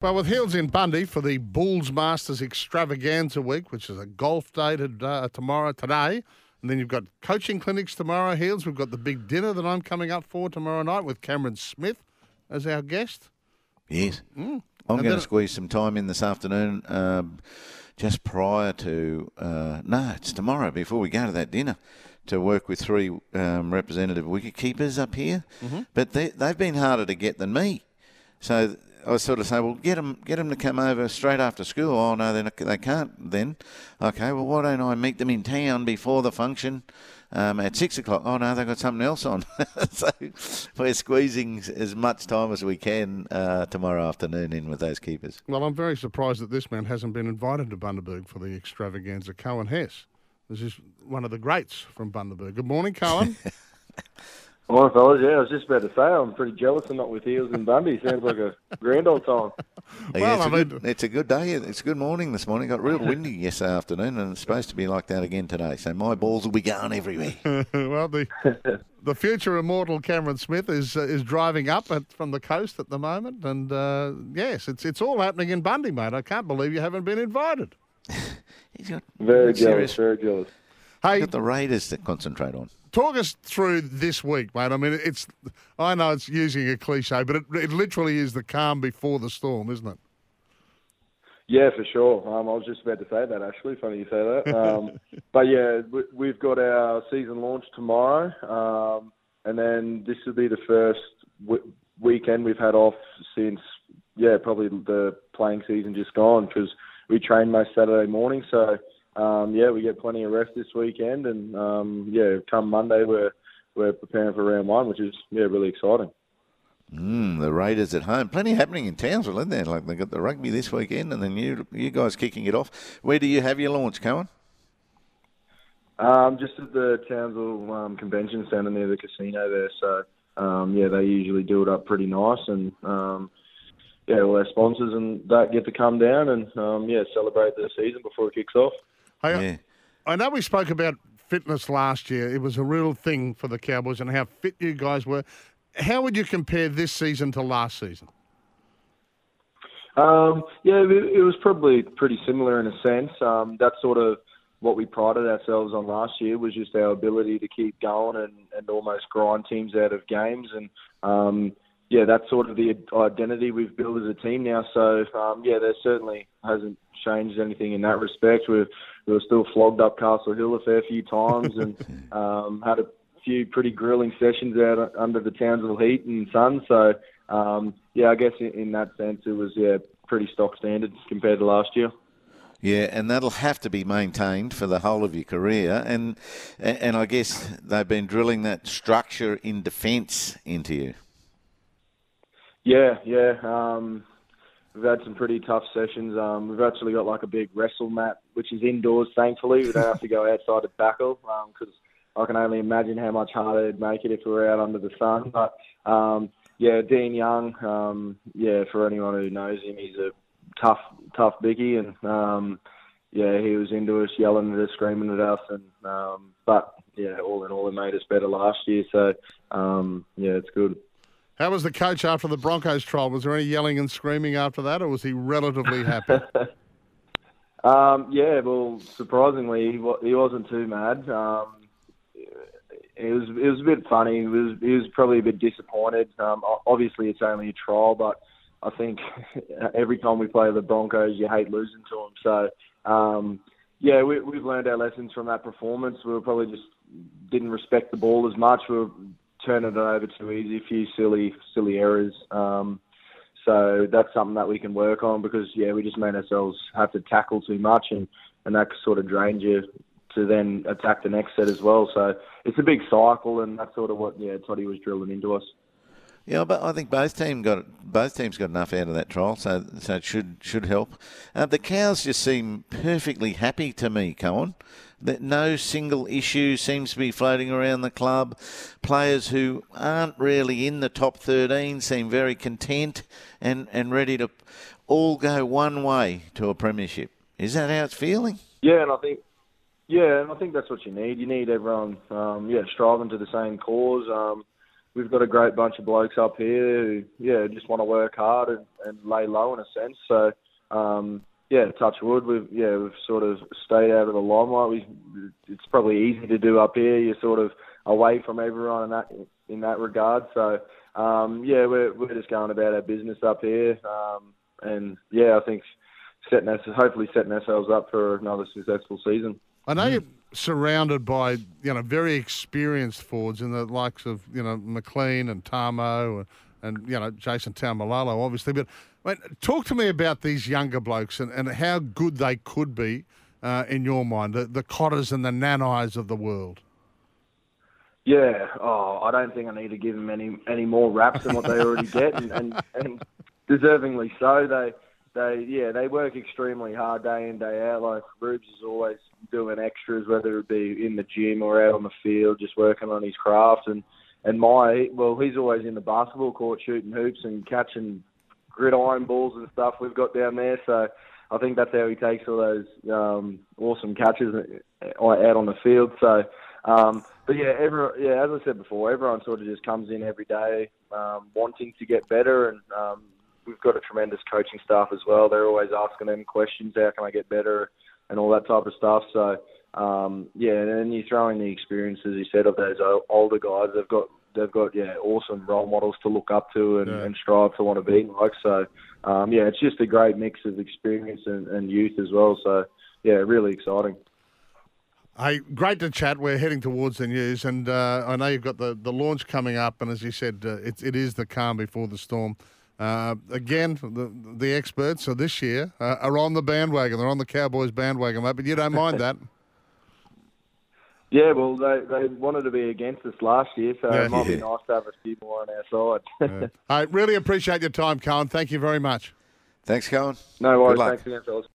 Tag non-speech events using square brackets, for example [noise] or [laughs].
Well, with Hills in Bundy for the Bulls Masters Extravaganza Week, which is a golf day to, uh, tomorrow, today, and then you've got coaching clinics tomorrow, Hills. We've got the big dinner that I'm coming up for tomorrow night with Cameron Smith as our guest. Yes. Mm. I'm And going to squeeze some time in this afternoon, um, just prior to, uh, no, it's tomorrow before we go to that dinner, to work with three um, representative wicket keepers up here. Mm-hmm. But they, they've been harder to get than me. So I was sort of saying, well, get them, get them to come over straight after school. Oh, no, they're they can't then. Okay, well, why don't I meet them in town before the function? Um, at six o'clock. Oh no, they've got something else on. [laughs] so we're squeezing as much time as we can uh, tomorrow afternoon in with those keepers. Well, I'm very surprised that this man hasn't been invited to Bundaberg for the extravaganza. Coen Hess. This is one of the greats from Bundaberg. Good morning, Cohen. [laughs] Morning, fellas. Yeah, I was just about to say I'm pretty jealous I'm not with Heals and Bundy. Sounds like a [laughs] grand old time. Yeah, Well, it's, I a mean- good, it's a good day. It's a good morning this morning. Got real windy [laughs] yesterday afternoon, and it's supposed to be like that again today. So my balls will be going everywhere. [laughs] well, the the future immortal Cameron Smith is uh, is driving up at, from the coast at the moment, and uh, yes, it's it's all happening in Bundy, mate. I can't believe you haven't been invited. He's got Very serious- jealous. Very jealous. Hey, got the Raiders to concentrate on. Talk us through this week, mate. I mean, it's I know it's using a cliche, but it, it literally is the calm before the storm, isn't it? Yeah, for sure. Um, I was just about to say that actually. Funny you say that. Um, [laughs] but yeah, we, we've got our season launch tomorrow, um, and then this will be the first w- weekend we've had off since yeah probably the playing season just gone because we train most Saturday morning. So um, yeah, we get plenty of rest this weekend, and um, yeah, come Monday we're we're preparing for round one, which is yeah really exciting. Mm, the Raiders at home. Plenty happening in Townsville, isn't there? Like they got the rugby this weekend, and then you you guys kicking it off. Where do you have your launch, Coen? Um, just at the Townsville um, Convention Centre near the casino there. So um, yeah, they usually do it up pretty nice, and um, yeah, all our sponsors and that get to come down and um, yeah celebrate the season before it kicks off. Hey, Yeah. I know we spoke about fitness last year. It was a real thing for the Cowboys and how fit you guys were. How would you compare this season to last season? Um, yeah, it, it was probably pretty similar in a sense. Um, that's sort of what we prided ourselves on last year was just our ability to keep going and, and almost grind teams out of games. And um, yeah, that's sort of the identity we've built as a team now. So um, yeah, there certainly hasn't changed anything in that respect. We've we were still flogged up Castle Hill a fair few times and [laughs] um, had a few pretty grilling sessions out under the Townsville heat and sun. So um, yeah, I guess in, in that sense it was yeah pretty stock standard compared to last year. Yeah, and that'll have to be maintained for the whole of your career. And and I guess they've been drilling that structure in defence into you. Yeah, yeah. Um, we've had some pretty tough sessions. Um, we've actually got like a big wrestle mat, which is indoors. Thankfully, we don't have to go outside to tackle because I can only imagine how much harder it'd make it if we were out under the sun. But um, yeah, Dean Young. Um, yeah, for anyone who knows him, he's a tough, tough biggie, and um, yeah, he was into us, yelling at us, screaming at us, and um, but yeah, all in all, it made us better last year. So um, yeah, it's good. How was the coach after the Broncos trial? Was there any yelling and screaming after that, or was he relatively happy? [laughs] Um, yeah, well, surprisingly, he, he wasn't too mad. Um, it was it was a bit funny. He was he was probably a bit disappointed. Um, obviously, it's only a trial, but I think [laughs] every time we play the Broncos, you hate losing to them. So, um, yeah, we, we've learned our lessons from that performance. We were probably just didn't respect the ball as much. We were turning it over too easy, a few silly silly errors. Um, so that's something that we can work on because yeah, we just made ourselves have to tackle too much, and and that sort of drains you to then attack the next set as well. So it's a big cycle, and that's sort of what yeah Toddy was drilling into us. Yeah, but I think both team got both teams got enough out of that trial, so so it should should help. Uh, the cows just seem perfectly happy to me, Coen. That no single issue seems to be floating around the club. Players who aren't really in the top thirteen seem very content and, and ready to all go one way to a premiership. Is that how it's feeling? Yeah, and I think yeah, and I think that's what you need. You need everyone, um, yeah, striving to the same cause. Um, we've got a great bunch of blokes up here who, yeah, just want to work hard and, and lay low in a sense. So, um, yeah, touch wood. We've yeah, we've sort of stayed out of the limelight. We, it's probably easy to do up here. You're sort of away from everyone in that in that regard. So, um, yeah, we're we're just going about our business up here, um, and yeah, I think setting us hopefully setting ourselves up for another successful season. I know you're surrounded by you know very experienced forwards in the likes of you know McLean and Tamo and, and you know Jason Taumalolo, obviously. But mate, talk to me about these younger blokes and, and how good they could be uh, in your mind, the, the Cotters and the Nanais of the world. Yeah, oh, I don't think I need to give them any any more raps than what they already get, and, and, and deservingly so. They they yeah they work extremely hard day in day out. Like Rubes is always doing extras, whether it be in the gym or out on the field, just working on his craft. And and my well, he's always in the basketball court shooting hoops and catching gridiron balls and stuff we've got down there. So I think that's how he takes all those um, awesome catches out on the field. So. Um, but yeah, every, yeah, as I said before, everyone sort of just comes in every day um, wanting to get better, and um, we've got a tremendous coaching staff as well. They're always asking them questions, how can I get better, and all that type of stuff. So um, yeah, and then you throw in the experience, as you said, of those older guys. They've got they've got yeah awesome role models to look up to and, yeah. and strive to want to be like. So um, yeah, it's just a great mix of experience and, and youth as well. So yeah, really exciting. Hey, great to chat. We're heading towards the news, and uh, I know you've got the, the launch coming up, and as you said, uh, it, it is the calm before the storm. Uh, again, the the experts so this year uh, are on the bandwagon. They're on the Cowboys bandwagon, mate. But you don't mind [laughs] that. Yeah, well, they, they wanted to be against us last year, so yeah. it might be nice to have a few more on our side. [laughs] yeah. I really appreciate your time, Coen. Thank you very much. Thanks, Coen. No worries. Thanks again, fellas.